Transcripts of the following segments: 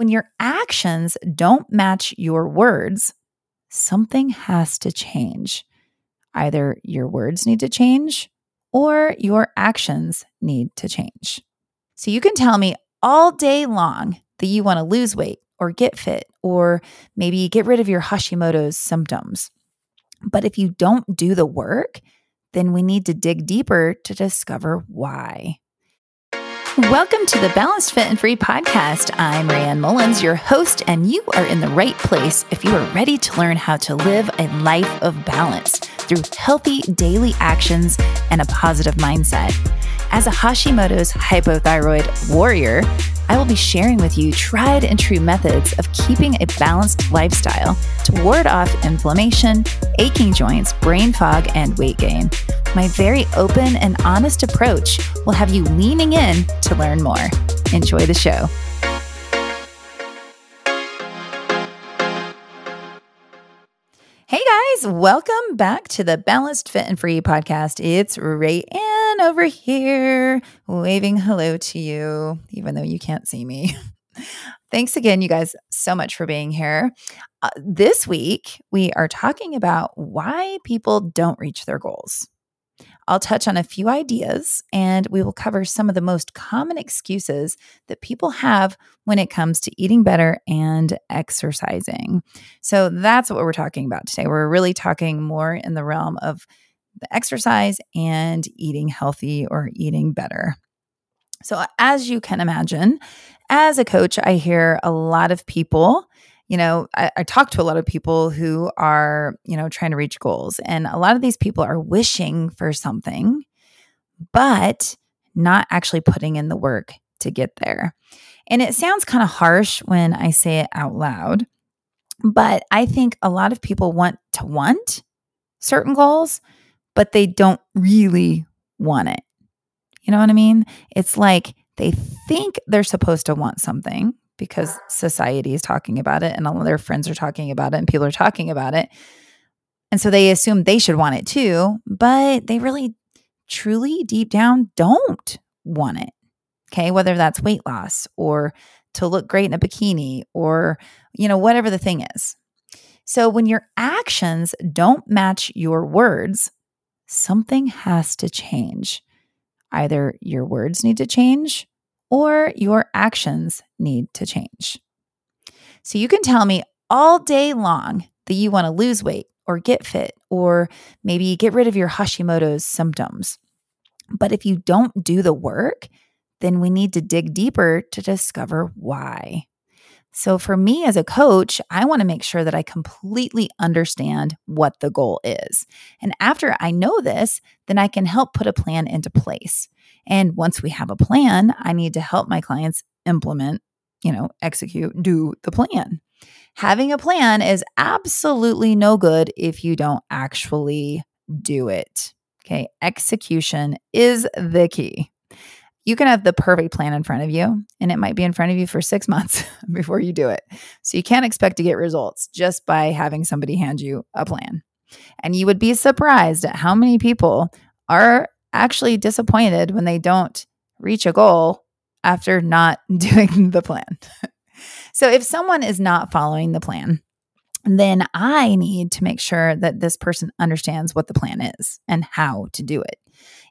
When your actions don't match your words, something has to change. Either your words need to change or your actions need to change. So you can tell me all day long that you want to lose weight or get fit or maybe get rid of your Hashimoto's symptoms. But if you don't do the work, then we need to dig deeper to discover why. Welcome to the Balanced Fit and Free podcast. I'm Raeanne Mullins, your host, and you are in the right place if you are ready to learn how to live a life of balance through healthy daily actions and a positive mindset. As a Hashimoto's hypothyroid warrior, I will be sharing with you tried and true methods of keeping a balanced lifestyle to ward off inflammation, aching joints, brain fog, and weight gain. My very open and honest approach will have you leaning in to learn more. Enjoy the show. Guys, welcome back to the Balanced Fit and Free podcast. It's Raeanne over here waving hello to you, even though you can't see me. Thanks again, you guys, so much for being here. Uh, this week, we are talking about why people don't reach their goals. I'll touch on a few ideas and we will cover some of the most common excuses that people have when it comes to eating better and exercising. So that's what we're talking about today. We're really talking more in the realm of the exercise and eating healthy or eating better. So, as you can imagine, as a coach, I hear a lot of people. You know, I, I, talk to a lot of people who are, you know, trying to reach goals. And a lot of these people are wishing for something, but not actually putting in the work to get there. And it sounds kind of harsh when I say it out loud, but I think a lot of people want to want certain goals, but they don't really want it. You know what I mean? It's like they think they're supposed to want something because society is talking about it and all their friends are talking about it and people are talking about it. And so they assume they should want it too, but they really, truly, deep down, don't want it. Okay. Whether that's weight loss or to look great in a bikini or, you know, whatever the thing is. So when your actions don't match your words, something has to change. Either your words need to change or your actions need to change. So you can tell me all day long that you want to lose weight or get fit or maybe get rid of your Hashimoto's symptoms. But if you don't do the work, then we need to dig deeper to discover why. So, for me as a coach, I want to make sure that I completely understand what the goal is. And after I know this, then I can help put a plan into place. And once we have a plan, I need to help my clients implement, you know, execute, do the plan. Having a plan is absolutely no good if you don't actually do it. Okay. Execution is the key you can have the perfect plan in front of you and it might be in front of you for six months before you do it. So you can't expect to get results just by having somebody hand you a plan. And you would be surprised at how many people are actually disappointed when they don't reach a goal after not doing the plan. so if someone is not following the plan, then I need to make sure that this person understands what the plan is and how to do it.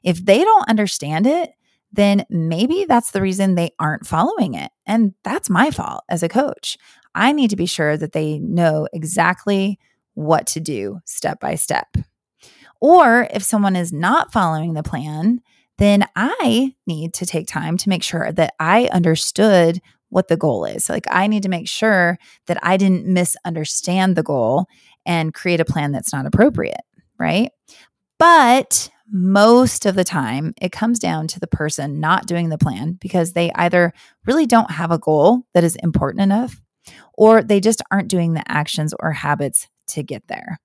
If they don't understand it, then maybe that's the reason they aren't following it. And that's my fault as a coach. I need to be sure that they know exactly what to do step by step. Or if someone is not following the plan, then I need to take time to make sure that I understood what the goal is. Like, I need to make sure that I didn't misunderstand the goal and create a plan that's not appropriate, right? But most of the time, it comes down to the person not doing the plan because they either really don't have a goal that is important enough or they just aren't doing the actions or habits to get there.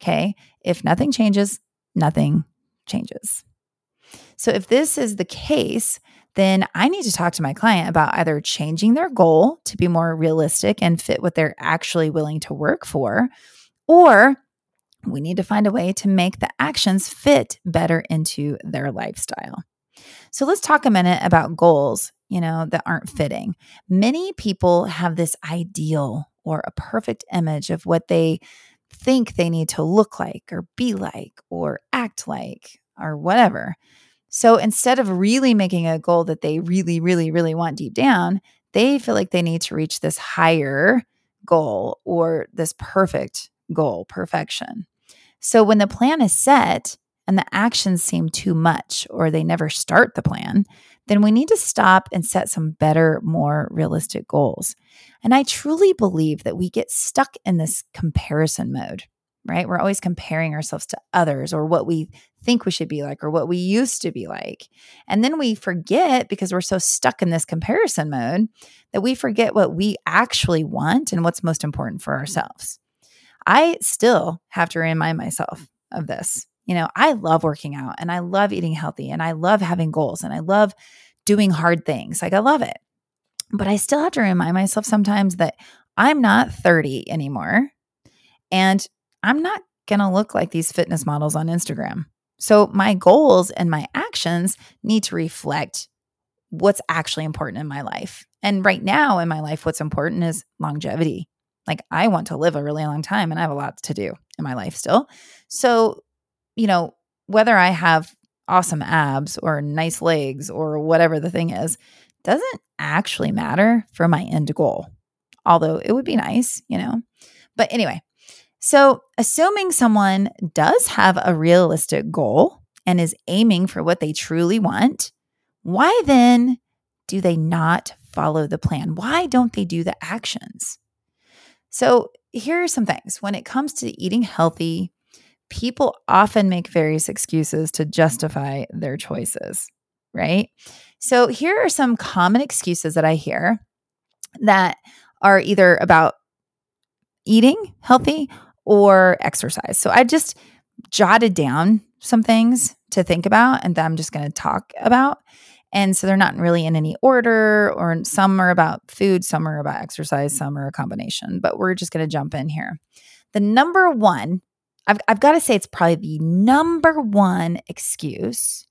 Okay. If nothing changes, nothing changes. So, if this is the case, then I need to talk to my client about either changing their goal to be more realistic and fit what they're actually willing to work for, or we need to find a way to make the actions fit better into their lifestyle. So let's talk a minute about goals you know, that aren't fitting. Many people have this ideal or a perfect image of what they think they need to look like or be like or act like or whatever. So instead of really making a goal that they really, really, really want deep down, they feel like they need to reach this higher goal or this perfect goal, perfection. So when the plan is set and the actions seem too much or they never start the plan, then we need to stop and set some better, more realistic goals. And I truly believe that we get stuck in this comparison mode, right? We're always comparing ourselves to others or what we think we should be like or what we used to be like. And then we forget because we're so stuck in this comparison mode that we forget what we actually want and what's most important for mm-hmm. ourselves. I still have to remind myself of this. You know, I love working out and I love eating healthy and I love having goals and I love doing hard things. Like I love it. But I still have to remind myself sometimes that I'm not 30 anymore and I'm not going to look like these fitness models on Instagram. So my goals and my actions need to reflect what's actually important in my life. And right now in my life, what's important is longevity. Like I want to live a really long time and I have a lot to do in my life still. So, you know, whether I have awesome abs or nice legs or whatever the thing is, doesn't actually matter for my end goal. Although it would be nice, you know. But anyway, so assuming someone does have a realistic goal and is aiming for what they truly want, why then do they not follow the plan? Why don't they do the actions? So, here are some things. When it comes to eating healthy, people often make various excuses to justify their choices, right? So, here are some common excuses that I hear that are either about eating healthy or exercise. So, I just jotted down some things to think about and that I'm just going to talk about. And so they're not really in any order, or some are about food, some are about exercise, some are a combination. But we're just going to jump in here. The number one, I've, I've got to say, it's probably the number one excuse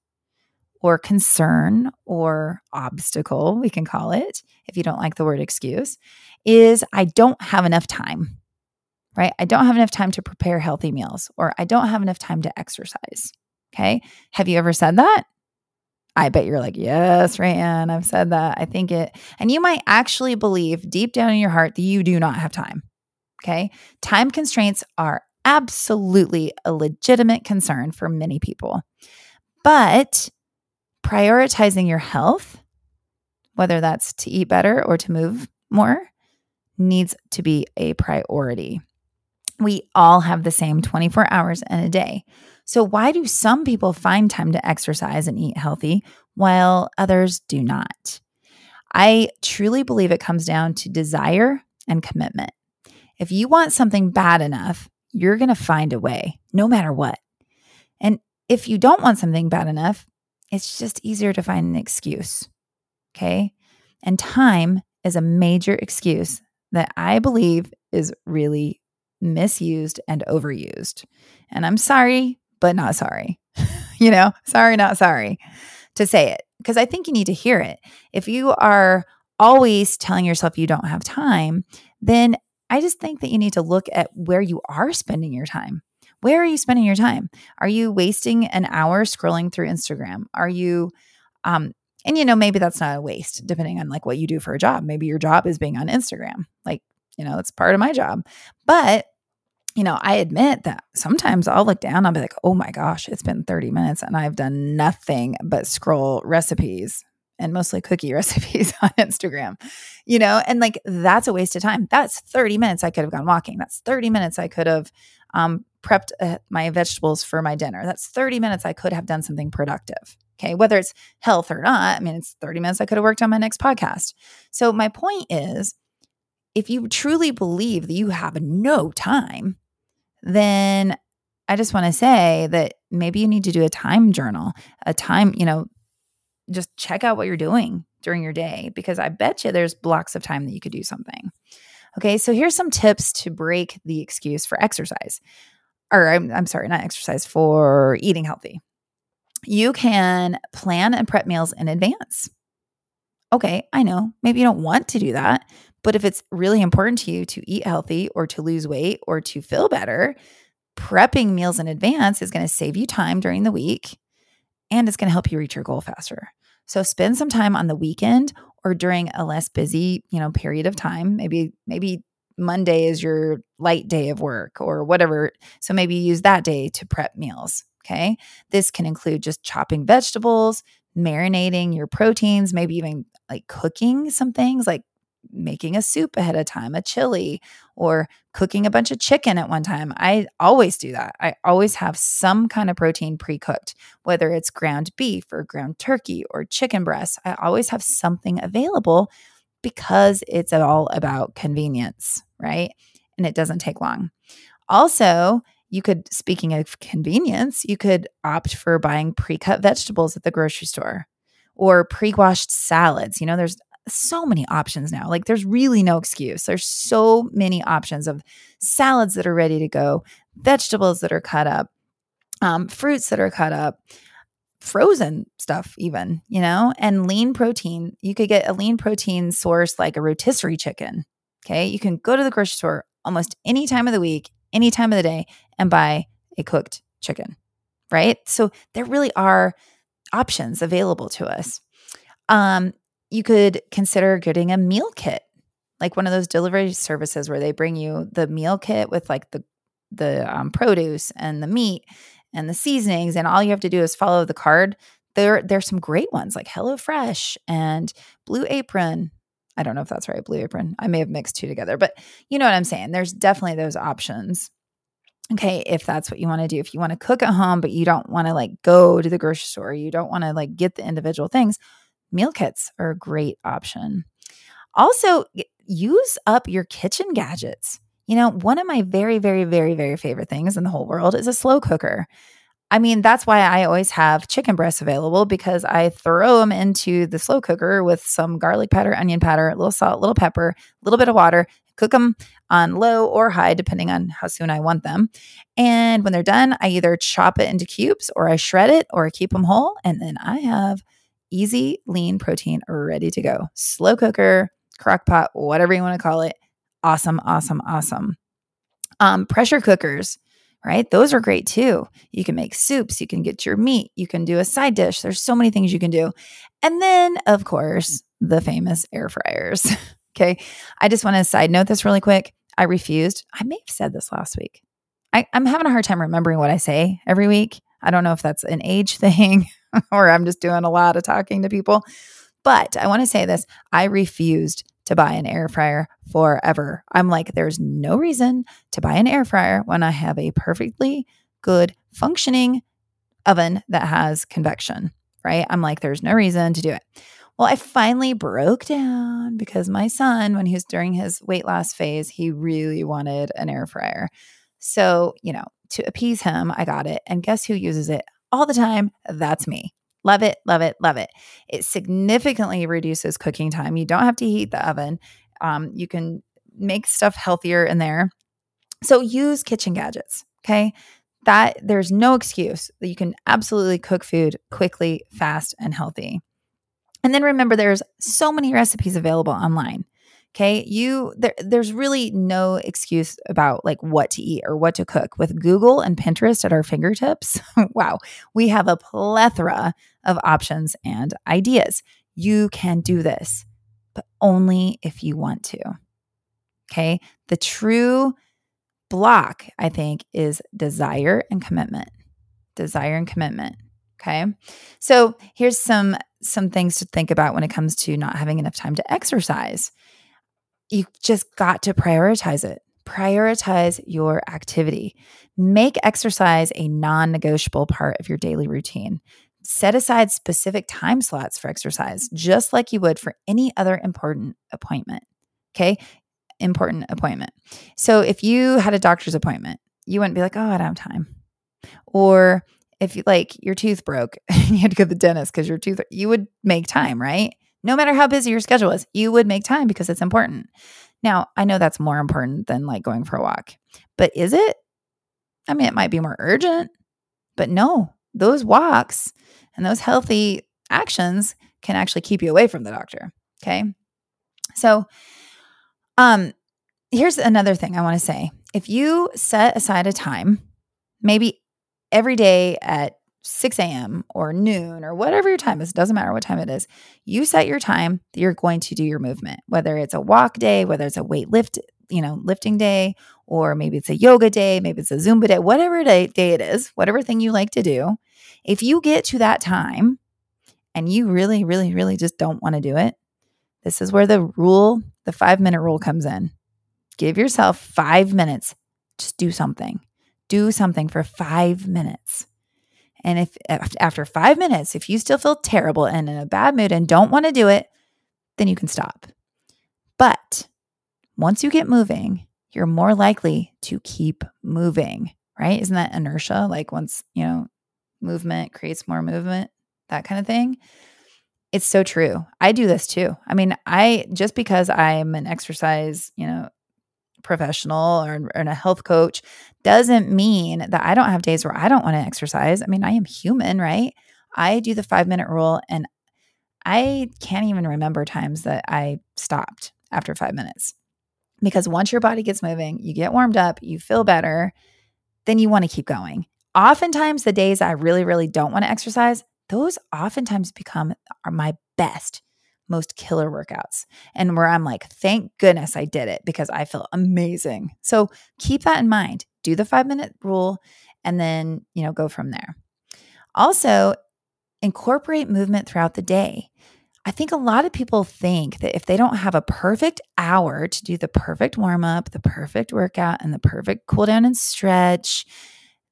or concern or obstacle, we can call it, if you don't like the word excuse, is I don't have enough time, right? I don't have enough time to prepare healthy meals, or I don't have enough time to exercise. Okay. Have you ever said that? I bet you're like, yes, Raeanne, I've said that. I think it, and you might actually believe deep down in your heart that you do not have time. Okay. Time constraints are absolutely a legitimate concern for many people. But prioritizing your health, whether that's to eat better or to move more, needs to be a priority. We all have the same 24 hours in a day. So, why do some people find time to exercise and eat healthy while others do not? I truly believe it comes down to desire and commitment. If you want something bad enough, you're going to find a way, no matter what. And if you don't want something bad enough, it's just easier to find an excuse. Okay. And time is a major excuse that I believe is really misused and overused. And I'm sorry, but not sorry. you know, sorry, not sorry to say it because I think you need to hear it. If you are always telling yourself you don't have time, then I just think that you need to look at where you are spending your time. Where are you spending your time? Are you wasting an hour scrolling through Instagram? Are you um and you know maybe that's not a waste depending on like what you do for a job. Maybe your job is being on Instagram. Like, you know, it's part of my job. But you know, I admit that sometimes I'll look down, I'll be like, oh my gosh, it's been 30 minutes and I've done nothing but scroll recipes and mostly cookie recipes on Instagram, you know, and like that's a waste of time. That's 30 minutes I could have gone walking. That's 30 minutes I could have um, prepped uh, my vegetables for my dinner. That's 30 minutes I could have done something productive. Okay. Whether it's health or not, I mean, it's 30 minutes I could have worked on my next podcast. So, my point is if you truly believe that you have no time, then I just want to say that maybe you need to do a time journal, a time, you know, just check out what you're doing during your day because I bet you there's blocks of time that you could do something. Okay, so here's some tips to break the excuse for exercise. Or I'm, I'm sorry, not exercise, for eating healthy. You can plan and prep meals in advance. Okay, I know. Maybe you don't want to do that. But if it's really important to you to eat healthy or to lose weight or to feel better, prepping meals in advance is going to save you time during the week and it's going to help you reach your goal faster. So spend some time on the weekend or during a less busy, you know, period of time. Maybe maybe Monday is your light day of work or whatever. So maybe use that day to prep meals. Okay. This can include just chopping vegetables, marinating your proteins, maybe even like cooking some things like making a soup ahead of time, a chili, or cooking a bunch of chicken at one time. I always do that. I always have some kind of protein pre cooked, whether it's ground beef or ground turkey or chicken breast. I always have something available because it's all about convenience, right? And it doesn't take long. Also, you could, speaking of convenience, you could opt for buying pre cut vegetables at the grocery store or pre washed salads. You know, there's so many options now. Like there's really no excuse. There's so many options of salads that are ready to go, vegetables that are cut up, um, fruits that are cut up, frozen stuff, even, you know, and lean protein. You could get a lean protein source like a rotisserie chicken. Okay. You can go to the grocery store almost any time of the week, any time of the day, and buy a cooked chicken. Right. So there really are options available to us. Um, you could consider getting a meal kit, like one of those delivery services where they bring you the meal kit with like the the um, produce and the meat and the seasonings, and all you have to do is follow the card. There, there's some great ones like HelloFresh and Blue Apron. I don't know if that's right, Blue Apron. I may have mixed two together, but you know what I'm saying. There's definitely those options. Okay, if that's what you want to do, if you want to cook at home, but you don't want to like go to the grocery store, you don't want to like get the individual things, meal kits are a great option. Also, use up your kitchen gadgets. You know, one of my very, very, very, very favorite things in the whole world is a slow cooker. I mean, that's why I always have chicken breasts available because I throw them into the slow cooker with some garlic powder, onion powder, a little salt, a little pepper, a little bit of water, cook them on low or high, depending on how soon I want them. And when they're done, I either chop it into cubes or I shred it or I keep them whole. And then I have easy, lean protein ready to go. Slow cooker, crock pot, whatever you want to call it. Awesome, awesome, awesome. Um, pressure cookers, right? Those are great too. You can make soups, you can get your meat, you can do a side dish. There's so many things you can do. And then, of course, the famous air fryers. okay. I just want to side note this really quick. I refused. I may have said this last week. I, I'm having a hard time remembering what I say every week. I don't know if that's an age thing or I'm just doing a lot of talking to people. But I want to say this I refused to buy an air fryer forever. I'm like, there's no reason to buy an air fryer when I have a perfectly good functioning oven that has convection, right? I'm like, there's no reason to do it. Well, I finally broke down because my son, when he was during his weight loss phase, he really wanted an air fryer. So, you know, to appease him, I got it. And guess who uses it all the time. That's me. Love it, love it, love it. It significantly reduces cooking time. You don't have to heat the oven. Um, you can make stuff healthier in there. So use kitchen gadgets. Okay. That there's no excuse that you can absolutely cook food quickly, fast, and healthy. And then remember, there's so many recipes available online. Okay. You there, there's really no excuse about like what to eat or what to cook. With Google and Pinterest at our fingertips, wow, we have a plethora of options and ideas. You can do this, but only if you want to. Okay. The true block, I think, is desire and commitment. Desire and commitment. Okay. So here's some some things to think about when it comes to not having enough time to exercise you just got to prioritize it. Prioritize your activity. Make exercise a non negotiable part of your daily routine. Set aside specific time slots for exercise, just like you would for any other important appointment. Okay. Important appointment. So if you had a doctor's appointment, you wouldn't be like, oh, I don't have time. Or if you like your tooth broke, and you had to go to the dentist because your tooth, you would make time, right? No matter how busy your schedule is, you would make time because it's important. Now, I know that's more important than like going for a walk, but is it? I mean, it might be more urgent, but no, those walks and those healthy actions can actually keep you away from the doctor. Okay. So, um, here's another thing I want to say. If you set aside a time, maybe every day at 6 a.m. or noon or whatever your time is, doesn't matter what time it is, you set your time that you're going to do your movement, whether it's a walk day, whether it's a weight lift, you know, lifting day, or maybe it's a yoga day, maybe it's a Zumba day, whatever day, day it is, whatever thing you like to do. If you get to that time and you really, really, really just don't want to do it, this is where the rule, the five minute rule comes in. Give yourself five minutes. Just do something. Do something for five minutes. And if after five minutes, if you still feel terrible and in a bad mood and don't want to do it, then you can stop. But once you get moving, you're more likely to keep moving, right? Isn't that inertia? Like once, you know, movement creates more movement, that kind of thing. It's so true. I do this too. I mean, I just because I'm an exercise, you know, professional or, or a health coach doesn't mean that I don't have days where I don't want to exercise. I mean, I am human, right? I do the five minute rule and I can't even remember times that I stopped after five minutes. Because once your body gets moving, you get warmed up, you feel better, then you want to keep going. Oftentimes, the days I really, really don't want to exercise, those oftentimes become my best most killer workouts and where I'm like, thank goodness I did it because I feel amazing. So keep that in mind. Do the five minute rule and then, you know, go from there. Also, incorporate movement throughout the day. I think a lot of people think that if they don't have a perfect hour to do the perfect warm up, the perfect workout, and the perfect cool down and stretch,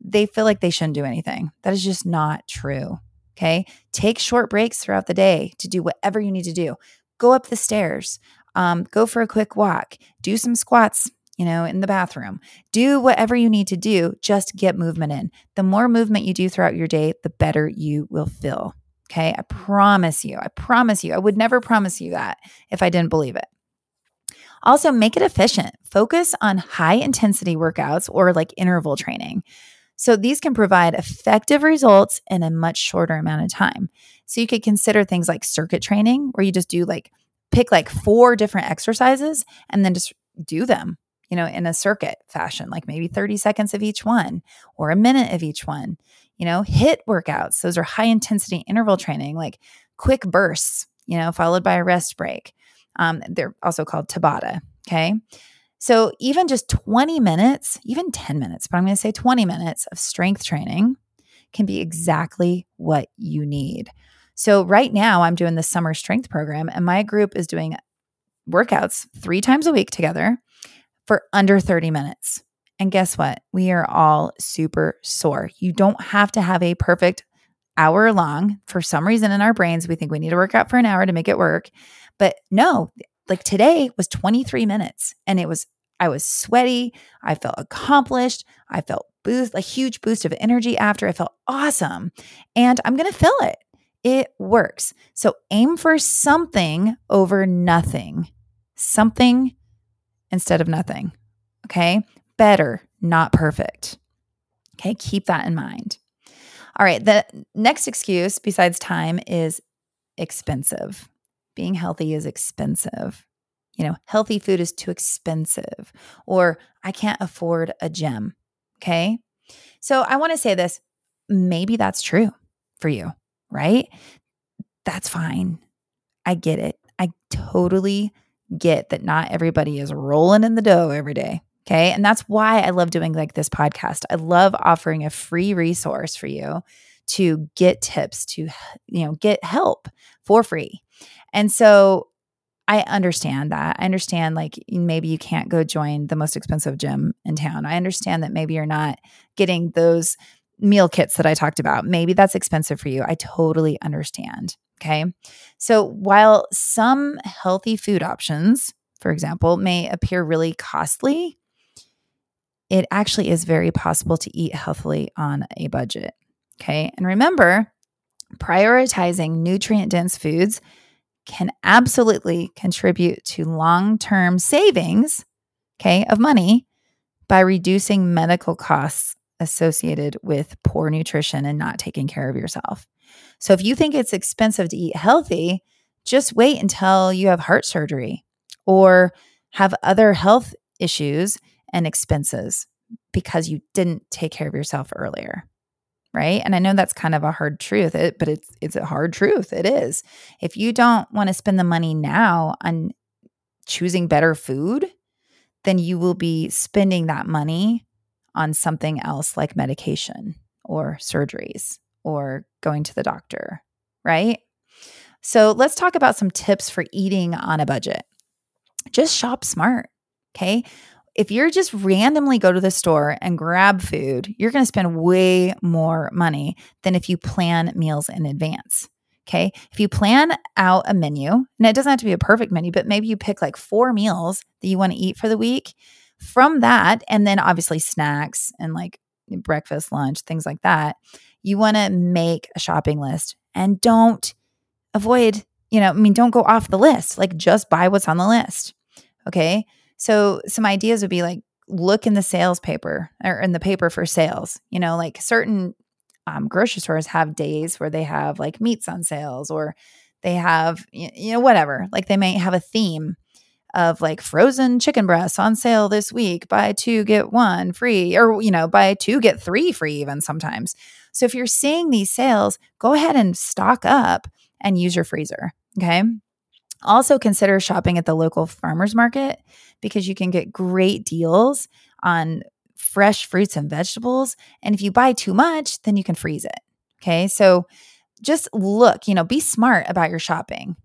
they feel like they shouldn't do anything. That is just not true. Okay. Take short breaks throughout the day to do whatever you need to do. Go up the stairs, um, go for a quick walk, do some squats, you know, in the bathroom. Do whatever you need to do, just get movement in. The more movement you do throughout your day, the better you will feel. Okay. I promise you, I promise you, I would never promise you that if I didn't believe it. Also, make it efficient. Focus on high intensity workouts or like interval training. So these can provide effective results in a much shorter amount of time. So you could consider things like circuit training, where you just do like pick like four different exercises and then just do them, you know, in a circuit fashion, like maybe 30 seconds of each one or a minute of each one. You know, HIIT workouts, those are high intensity interval training, like quick bursts, you know, followed by a rest break. Um, they're also called Tabata. Okay. So, even just 20 minutes, even 10 minutes, but I'm going to say 20 minutes of strength training can be exactly what you need. So, right now, I'm doing the summer strength program, and my group is doing workouts three times a week together for under 30 minutes. And guess what? We are all super sore. You don't have to have a perfect hour long. For some reason in our brains, we think we need to work out for an hour to make it work. But no, like today was 23 minutes and it was I was sweaty, I felt accomplished, I felt boost a huge boost of energy after. I felt awesome. And I'm going to fill it. It works. So aim for something over nothing. Something instead of nothing. Okay? Better, not perfect. Okay, keep that in mind. All right, the next excuse besides time is expensive being healthy is expensive. You know, healthy food is too expensive, or I can't afford a gym. Okay. So I want to say this maybe that's true for you, right? That's fine. I get it. I totally get that not everybody is rolling in the dough every day. Okay. And that's why I love doing like this podcast. I love offering a free resource for you to get tips, to, you know, get help for free. And so I understand that. I understand like maybe you can't go join the most expensive gym in town. I understand that maybe you're not getting those meal kits that I talked about. Maybe that's expensive for you. I totally understand. Okay. So while some healthy food options, for example, may appear really costly, it actually is very possible to eat healthily on a budget. Okay. And remember, prioritizing nutrient dense foods can absolutely contribute to long term savings, okay, of money by reducing medical costs associated with poor nutrition and not taking care of yourself. So if you think it's expensive to eat healthy, just wait until you have heart surgery or have other health issues and expenses because you didn't take care of yourself earlier. Right? And I know that's kind of a hard truth, but it's it's a hard truth. It is. If you don't want to spend the money now on choosing better food, then you will be spending that money on something else like medication or surgeries or going to the doctor, right? So let's talk about some tips for eating on a budget. Just shop smart, okay? If you're just randomly go to the store and grab food, you're going to spend way more money than if you plan meals in advance. Okay. If you plan out a menu, and it doesn't have to be a perfect menu, but maybe you pick like four meals that you want to eat for the week. From that, and then obviously snacks and like breakfast, lunch, things like that, you want to make a shopping list and don't avoid, you know, I mean, don't go off the list. Like just buy what's on the list. Okay. So some ideas would be like look in the sales paper or in the paper for sales. You know, like certain um, grocery stores have days where they have like meats on sales or they have, you know, whatever. Like they may have a theme of like frozen chicken breasts on sale this week, buy two, get one free, or, you know, buy two, get three free, even sometimes. So if you're seeing these sales, go ahead and stock up and use your freezer. Okay. Also consider shopping at the local farmers market because you can get great deals on fresh fruits and vegetables. And if you buy too much, then you can freeze it. Okay. So just look, you know, be smart about your shopping.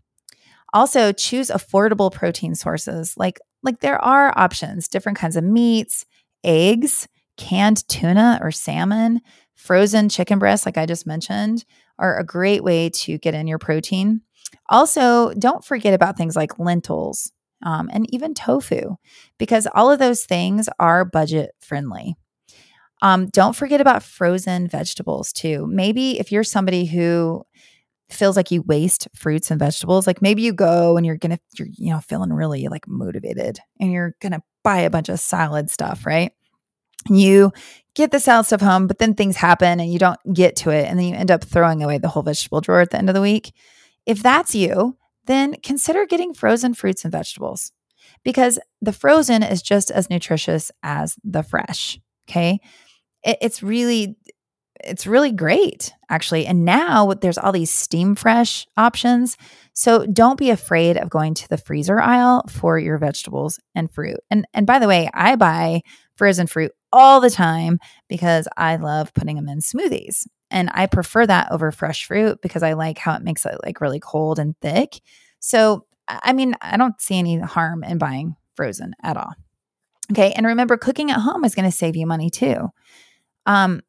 Also, choose affordable protein sources. Like like there are options, different kinds of meats, eggs, canned tuna or salmon, frozen chicken breasts like I just mentioned are a great way to get in your protein. Also, don't forget about things like lentils um, and even tofu, because all of those things are budget friendly. Um, don't forget about frozen vegetables too. Maybe if you're somebody who feels like you waste fruits and vegetables, like maybe you go and you're gonna, you're, you know, feeling really like motivated and you're gonna buy a bunch of salad stuff, right? You get the salad stuff home, but then things happen and you don't get to it. And then you end up throwing away the whole vegetable drawer at the end of the week. If that's you, then consider getting frozen fruits and vegetables because the frozen is just as nutritious as the fresh. Okay. It, it's really, it's really great actually. And now there's all these steam fresh options. So don't be afraid of going to the freezer aisle for your vegetables and fruit. And and by the way, I buy frozen fruit all the time because I love putting them in smoothies. And I prefer that over fresh fruit because I like how it makes it like really cold and thick. So, I mean, I don't see any harm in buying frozen at all. Okay. And remember, cooking at home is going to save you money too. Um,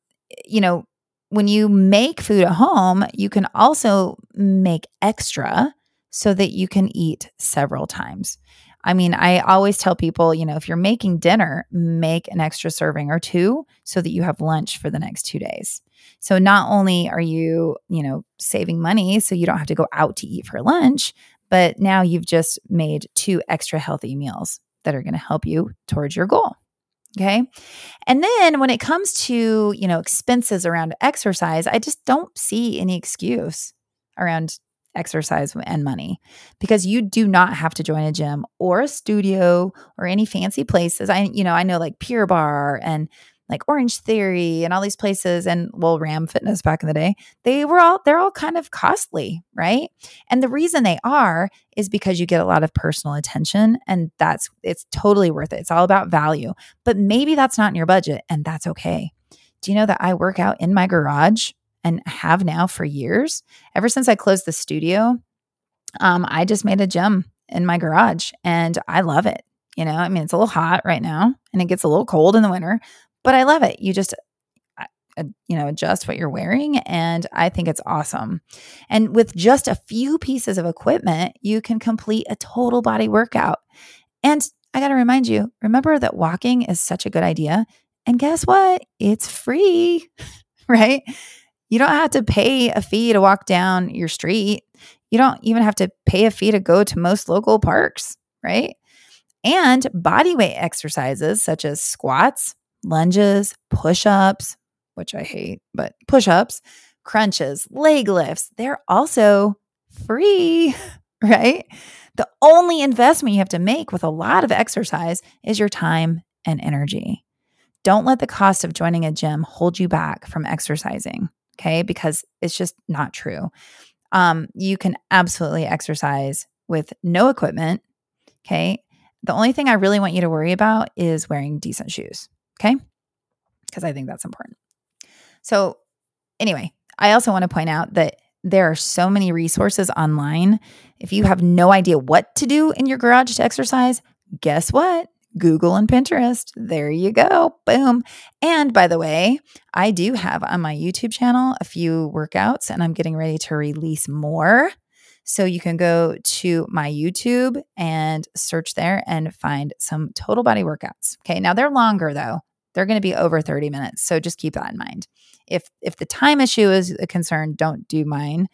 you know, when you make food at home, you can also make extra so that you can eat several times. I mean, I always tell people, you know, if you're making dinner, make an extra serving or two so that you have lunch for the next two days. So not only are you, you know, saving money so you don't have to go out to eat for lunch, but now you've just made two extra healthy meals that are going to help you towards your goal. Okay. And then when it comes to, you know, expenses around exercise, I just don't see any excuse around exercise and money because you do not have to join a gym or a studio or any fancy places. I, you know, I know like Pure Barre and like Orange Theory and all these places and well Ram Fitness back in the day, they were all they're all kind of costly, right? And the reason they are is because you get a lot of personal attention and that's it's totally worth it. It's all about value. But maybe that's not in your budget and that's okay. Do you know that I work out in my garage and have now for years? Ever since I closed the studio, um, I just made a gym in my garage and I love it. You know, I mean, it's a little hot right now and it gets a little cold in the winter, but I love it. You just uh, you know adjust what you're wearing and i think it's awesome and with just a few pieces of equipment you can complete a total body workout and i got to remind you remember that walking is such a good idea and guess what it's free right you don't have to pay a fee to walk down your street you don't even have to pay a fee to go to most local parks right and body weight exercises such as squats lunges, push ups, which I hate, but push ups, crunches, leg lifts, they're also free. right? The only investment you have to make with a lot of exercise is your time and energy. Don't let the cost of joining a gym hold you back from exercising, okay? Because it's just not true. Um, you can absolutely exercise with no equipment, okay? The only thing I really want you to worry about is wearing decent shoes, okay? Because I think that's important. So, anyway, I also want to point out that there are so many resources online. If you have no idea what to do in your garage to exercise, guess what? Google and Pinterest. There you go. Boom. And by the way, I do have on my YouTube channel a few workouts and I'm getting ready to release more. So you can go to my YouTube and search there and find some total body workouts. Okay. Now they're longer though. They're going to be over 30 minutes. So just keep that in mind. If if the time issue is a concern, don't do mine.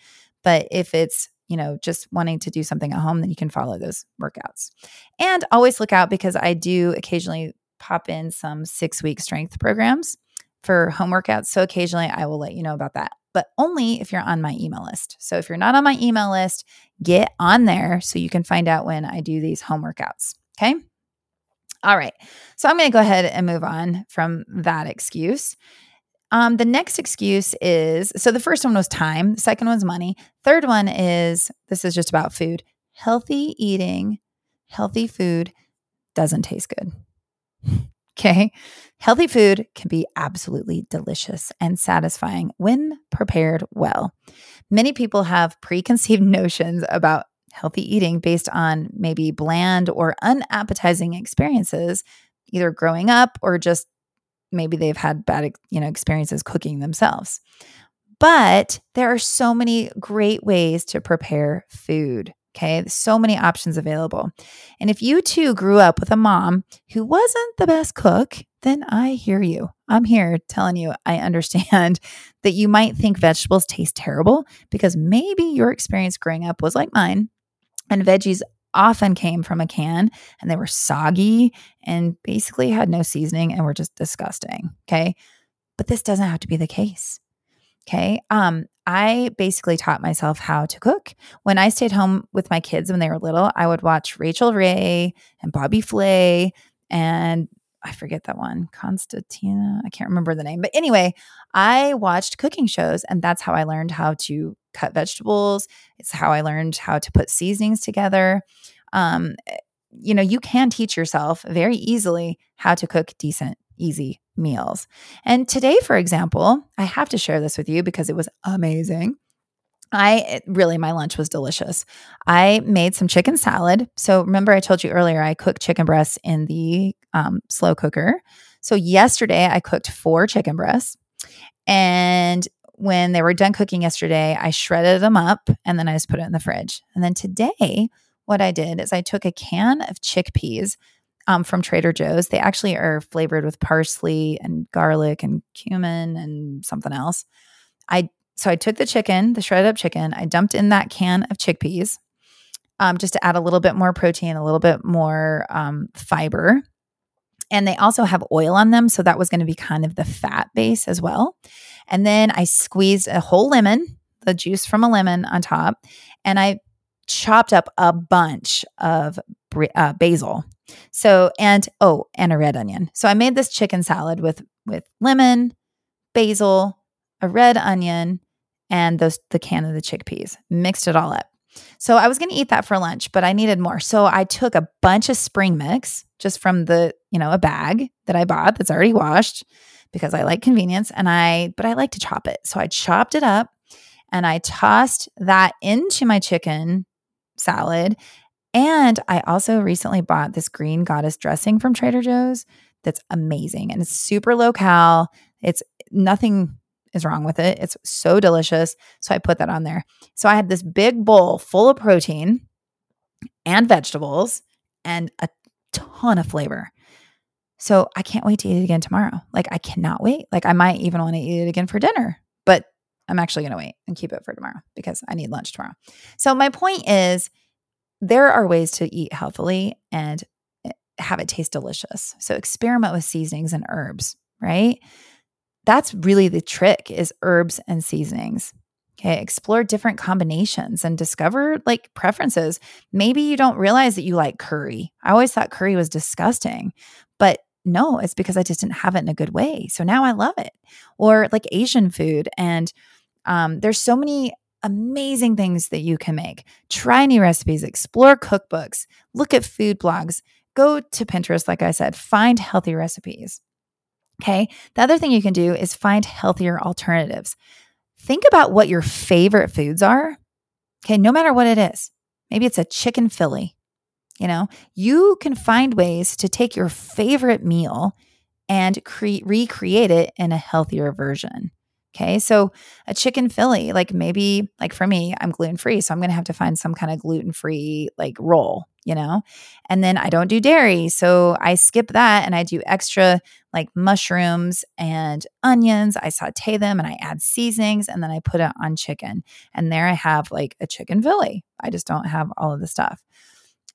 But if it's you know, just wanting to do something at home, then you can follow those workouts. And always look out because I do occasionally pop in some six week strength programs for home workouts. So occasionally I will let you know about that, but only if you're on my email list. So if you're not on my email list, get on there so you can find out when I do these home workouts. Okay. All right. So I'm going to go ahead and move on from that excuse um, the next excuse is so the first one was time, the second one's money. Third one is this is just about food. Healthy eating, healthy food doesn't taste good. okay. Healthy food can be absolutely delicious and satisfying when prepared well. Many people have preconceived notions about healthy eating based on maybe bland or unappetizing experiences, either growing up or just maybe they've had bad you know experiences cooking themselves. But there are so many great ways to prepare food okay? So many options available. And if you too grew up with a mom who wasn't the best cook then i hear you. I'm here telling you i understand that you might think vegetables taste terrible because maybe your experience growing up was like mine and veggies often came from a can and they were soggy and basically had no seasoning and were just disgusting. Okay. But this doesn't have to be the case. Okay. Um, I basically taught myself how to cook. When I stayed home with my kids when they were little, I would watch Rachael Ray and Bobby Flay and I forget that one, Constantina. I can't remember the name. But anyway, I watched cooking shows and that's how I learned how to cut vegetables. It's how I learned how to put seasonings together. Um, you know, you can teach yourself very easily how to cook decent, easy meals. And today, for example, I have to share this with you because it was amazing. I really, my lunch was delicious. I made some chicken salad. So, remember, I told you earlier, I cooked chicken breasts in the um, slow cooker. So, yesterday, I cooked four chicken breasts. And when they were done cooking yesterday, I shredded them up and then I just put it in the fridge. And then today, what I did is I took a can of chickpeas um, from Trader Joe's. They actually are flavored with parsley and garlic and cumin and something else. I so I took the chicken, the shredded up chicken, I dumped in that can of chickpeas um, just to add a little bit more protein, a little bit more um, fiber. And they also have oil on them. So that was going to be kind of the fat base as well. And then I squeezed a whole lemon, the juice from a lemon on top, and I chopped up a bunch of uh, basil. So and oh, and a red onion. So I made this chicken salad with with lemon, basil, a red onion, and those the can of the chickpeas. Mixed it all up. So I was going to eat that for lunch, but I needed more. So I took a bunch of spring mix just from the, you know, a bag that I bought that's already washed because I like convenience and I, but I like to chop it. So I chopped it up and I tossed that into my chicken salad. And I also recently bought this green goddess dressing from Trader Joe's that's amazing and it's super low cal. It's nothing is wrong with it. It's so delicious. So I put that on there. So I had this big bowl full of protein and vegetables and a ton of flavor. So I can't wait to eat it again tomorrow. Like I cannot wait. Like I might even want to eat it again for dinner, but I'm actually going to wait and keep it for tomorrow because I need lunch tomorrow. So my point is there are ways to eat healthily and eh, have it taste delicious. So experiment with seasonings and herbs, right? That's really the trick is herbs and seasonings. Okay, explore different combinations and discover like preferences. Maybe you don't realize that you like curry. I always thought curry was disgusting, but no, it's because I just didn't have it in a good way. So now I love it. Or like Asian food. And um, there's so many amazing things that you can make. Try new recipes, explore cookbooks, look at food blogs, go to Pinterest, like I said, find healthy recipes. Okay. The other thing you can do is find healthier alternatives. Think about what your favorite foods are. Okay. No matter what it is, maybe it's a chicken Philly. You know, you can find ways to take your favorite meal and cre- recreate it in a healthier version. Okay. So a chicken Philly, like maybe, like for me, I'm gluten free. So I'm going to have to find some kind of gluten free like roll, you know? And then I don't do dairy. So I skip that and I do extra like mushrooms and onions. I saute them and I add seasonings and then I put it on chicken. And there I have like a chicken Philly. I just don't have all of the stuff.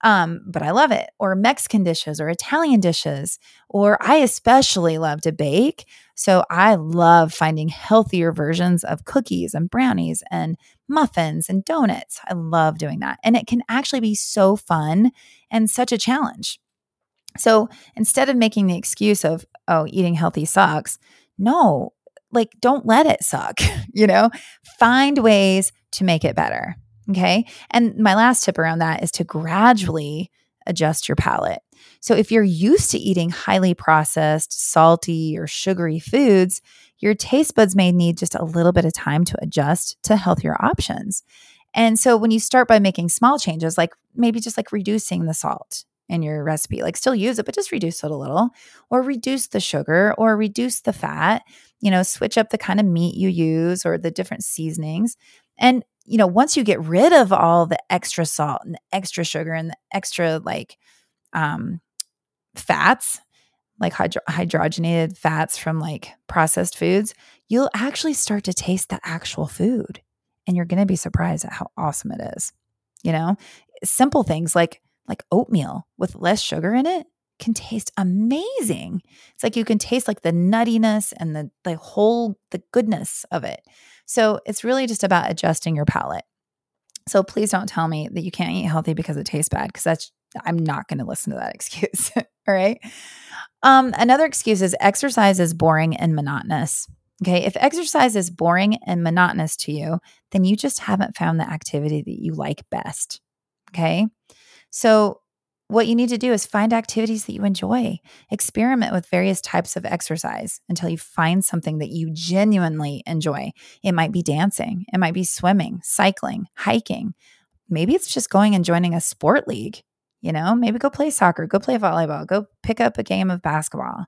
Um, but I love it. Or Mexican dishes or Italian dishes. Or I especially love to bake. So I love finding healthier versions of cookies and brownies and muffins and donuts. I love doing that. And it can actually be so fun and such a challenge. So instead of making the excuse of, oh, eating healthy sucks, no, like don't let it suck, you know? Find ways to make it better. Okay. And my last tip around that is to gradually adjust your palate. So if you're used to eating highly processed, salty, or sugary foods, your taste buds may need just a little bit of time to adjust to healthier options. And so when you start by making small changes, like maybe just like reducing the salt in your recipe, like still use it, but just reduce it a little, or reduce the sugar, or reduce the fat, you know, switch up the kind of meat you use or the different seasonings. And you know, once you get rid of all the extra salt and the extra sugar and the extra like um, fats, like hydro- hydrogenated fats from like processed foods, you'll actually start to taste the actual food. And you're going to be surprised at how awesome it is. You know, simple things like like oatmeal with less sugar in it can taste amazing. It's like you can taste like the nuttiness and the the whole the goodness of it. So it's really just about adjusting your palate. So please don't tell me that you can't eat healthy because it tastes bad because that's I'm not going to listen to that excuse. All right. Um, another excuse is exercise is boring and monotonous. Okay. If exercise is boring and monotonous to you, then you just haven't found the activity that you like best. Okay. So what you need to do is find activities that you enjoy. Experiment with various types of exercise until you find something that you genuinely enjoy. It might be dancing, it might be swimming, cycling, hiking. Maybe it's just going and joining a sport league. You know, maybe go play soccer, go play volleyball, go pick up a game of basketball,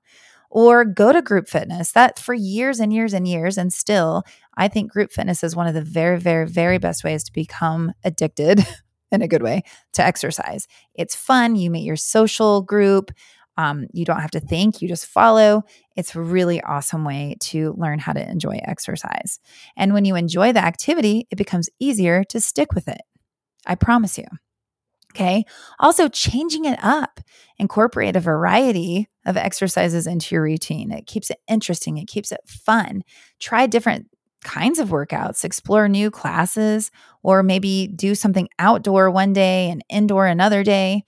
or go to group fitness. That for years and years and years, and still, I think group fitness is one of the very, very, very best ways to become addicted in a good way to exercise. It's fun. You meet your social group. Um, you don't have to think, you just follow. It's a really awesome way to learn how to enjoy exercise. And when you enjoy the activity, it becomes easier to stick with it. I promise you. Okay. Also, changing it up, incorporate a variety of exercises into your routine. It keeps it interesting, it keeps it fun. Try different kinds of workouts, explore new classes, or maybe do something outdoor one day and indoor another day.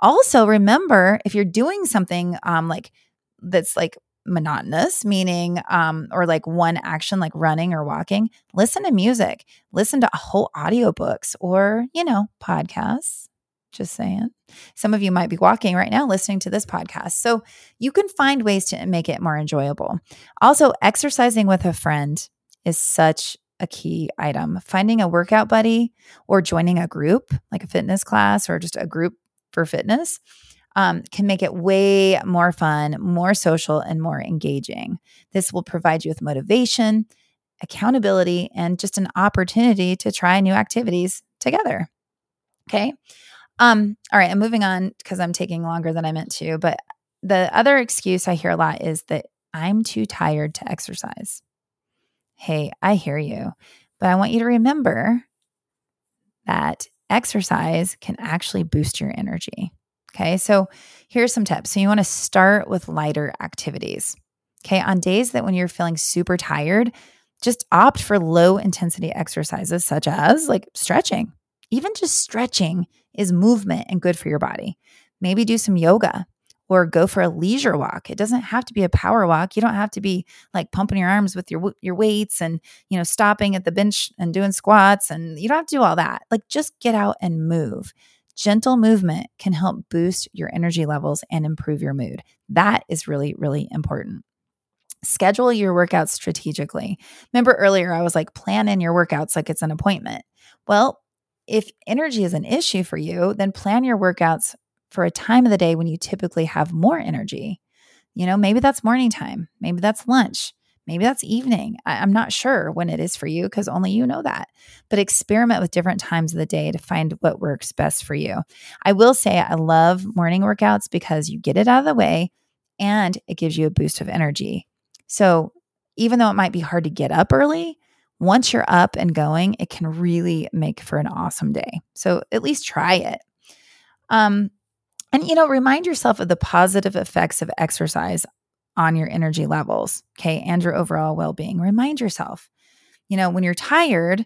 Also, remember if you're doing something um, like that's like monotonous, meaning, um, or like one action like running or walking, listen to music, listen to whole audiobooks or, you know, podcasts. Just saying. Some of you might be walking right now listening to this podcast. So you can find ways to make it more enjoyable. Also, exercising with a friend is such a key item. Finding a workout buddy or joining a group, like a fitness class or just a group for fitness, um, can make it way more fun, more social, and more engaging. This will provide you with motivation, accountability, and just an opportunity to try new activities together. Okay. Um, all right, I'm moving on because I'm taking longer than I meant to. But the other excuse I hear a lot is that I'm too tired to exercise. Hey, I hear you. But I want you to remember that exercise can actually boost your energy. Okay. So here's some tips. So you want to start with lighter activities. Okay. On days that when you're feeling super tired, just opt for low intensity exercises such as like stretching. Even just stretching is movement and good for your body. Maybe do some yoga or go for a leisure walk. It doesn't have to be a power walk. You don't have to be like pumping your arms with your your weights and, you know, stopping at the bench and doing squats and you don't have to do all that. Like just get out and move. Gentle movement can help boost your energy levels and improve your mood. That is really really important. Schedule your workouts strategically. Remember earlier, I was like, plan in your workouts like it's an appointment. Well, if energy is an issue for you, then plan your workouts for a time of the day when you typically have more energy. You know, maybe that's morning time, maybe that's lunch, maybe that's evening. I, am not sure when it is for you because only you know that. But experiment with different times of the day to find what works best for you. I will say I love morning workouts because you get it out of the way and it gives you a boost of energy. So even though it might be hard to get up early, once you're up and going, it can really make for an awesome day. So at least try it. Um, and, you know, remind yourself of the positive effects of exercise on your energy levels, okay, and your overall well being. Remind yourself, you know, when you're tired,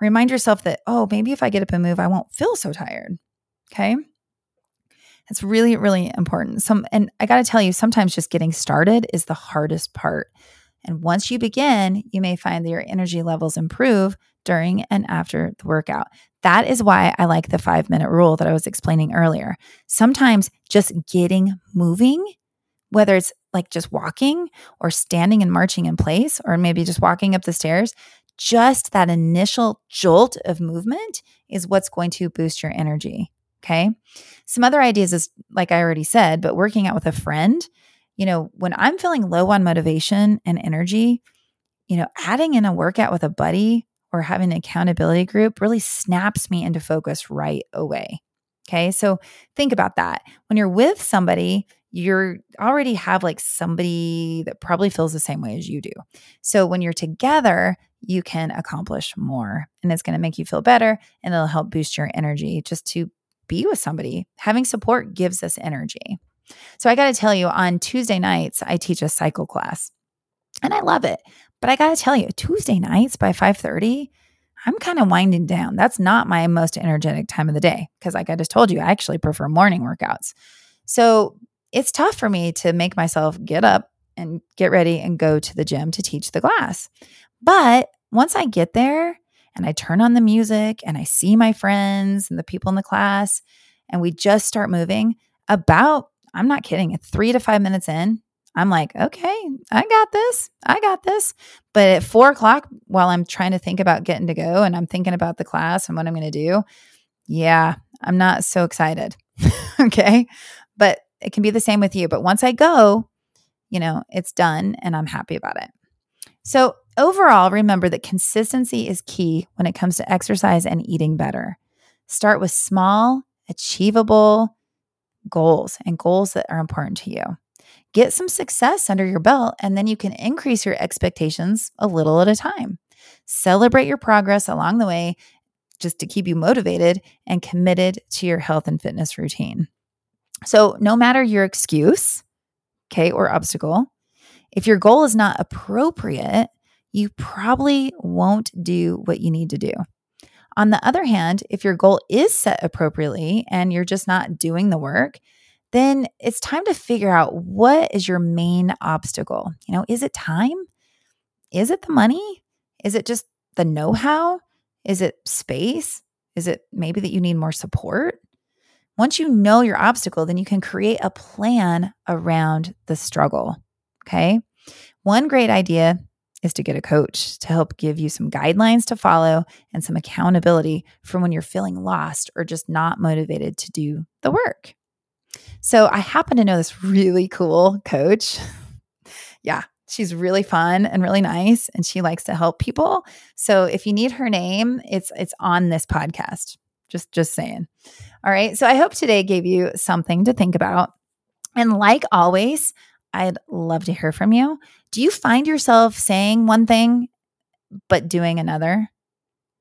remind yourself that, oh, maybe if I get up and move, I won't feel so tired, okay? It's really, really important. Some, and I got to tell you, sometimes just getting started is the hardest part. And once you begin, you may find that your energy levels improve during and after the workout. That is why I like the five minute rule that I was explaining earlier. Sometimes just getting moving, whether it's like just walking or standing and marching in place, or maybe just walking up the stairs, just that initial jolt of movement is what's going to boost your energy. Okay. Some other ideas is like I already said, but working out with a friend, you know, when I'm feeling low on motivation and energy, you know, adding in a workout with a buddy or having an accountability group really snaps me into focus right away. Okay. So think about that. When you're with somebody, you're already have like somebody that probably feels the same way as you do. So when you're together, you can accomplish more and it's going to make you feel better and it'll help boost your energy just to be with somebody. Having support gives us energy. So I got to tell you, on Tuesday nights, I teach a cycle class and I love it. But I got to tell you, Tuesday nights by 5:30, I'm kind of winding down. That's not my most energetic time of the day because like I just told you, I actually prefer morning workouts. So, it's tough for me to make myself get up and get ready and go to the gym to teach the class. But once I get there and I turn on the music and I see my friends and the people in the class and we just start moving, about, I'm not kidding, three to five minutes in, I'm like, okay, I got this. I got this. But at four o'clock, while I'm trying to think about getting to go and I'm thinking about the class and what I'm going to do, yeah, I'm not so excited. okay. But it can be the same with you. But once I go, you know, it's done and I'm happy about it. So, overall, remember that consistency is key when it comes to exercise and eating better. Start with small, achievable goals and goals that are important to you. Get some success under your belt, and then you can increase your expectations a little at a time. Celebrate your progress along the way just to keep you motivated and committed to your health and fitness routine. So, no matter your excuse, okay, or obstacle, if your goal is not appropriate, you probably won't do what you need to do. On the other hand, if your goal is set appropriately and you're just not doing the work, then it's time to figure out what is your main obstacle. You know, is it time? Is it the money? Is it just the know how? Is it space? Is it maybe that you need more support? Once you know your obstacle, then you can create a plan around the struggle. Okay. One great idea is to get a coach to help give you some guidelines to follow and some accountability for when you're feeling lost or just not motivated to do the work. So I happen to know this really cool coach. yeah, she's really fun and really nice and she likes to help people. So if you need her name, it's it's on this podcast. Just just saying. All right. So I hope today gave you something to think about. And like always, I'd love to hear from you. Do you find yourself saying one thing but doing another?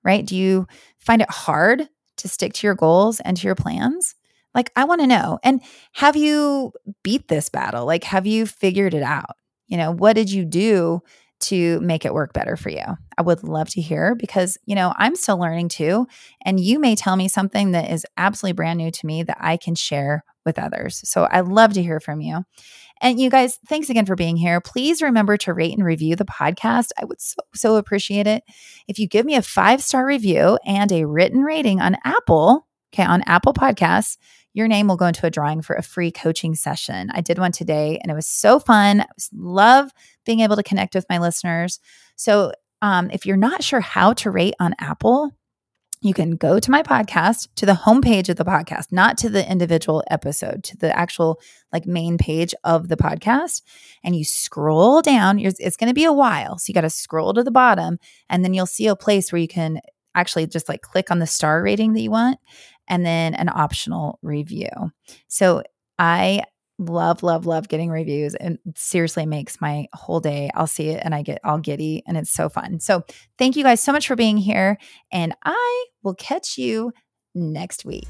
Right? Do you find it hard to stick to your goals and to your plans? Like, I want to know. And have you beat this battle? Like, have you figured it out? You know, what did you do to make it work better for you. I would love to hear because, you know, I'm still learning too. And you may tell me something that is absolutely brand new to me that I can share with others. So I'd love to hear from you. And you guys, thanks again for being here. Please remember to rate and review the podcast. I would so, so appreciate it. If you give me a five star review and a written rating on Apple, okay, on Apple Podcasts, your name will go into a drawing for a free coaching session. I did one today and it was so fun. I love being able to connect with my listeners. So, um, if you're not sure how to rate on Apple, you can go to my podcast to the homepage of the podcast not to the individual episode to the actual like main page of the podcast. And you scroll down it's going to be a while so you got to scroll to the bottom and then you'll see a place where you can actually just like click on the star rating that you want and then an optional review. So i love love love getting reviews and seriously makes my whole day i'll see it and i get all giddy and it's so fun so thank you guys so much for being here and i will catch you next week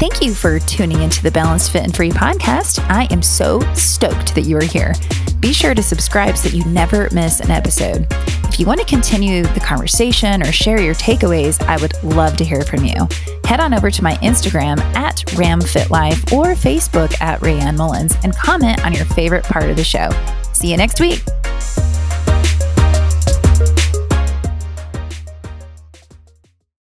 Thank you for tuning into the Balanced Fit and Free podcast. I am so stoked that you are here. Be sure to subscribe so that you never miss an episode. You want to continue the conversation or share your takeaways, I would love to hear from you. Head on over to my Instagram at RamFitLife or Facebook at Raeanne Mullins and comment on your favorite part of the show. See you next week.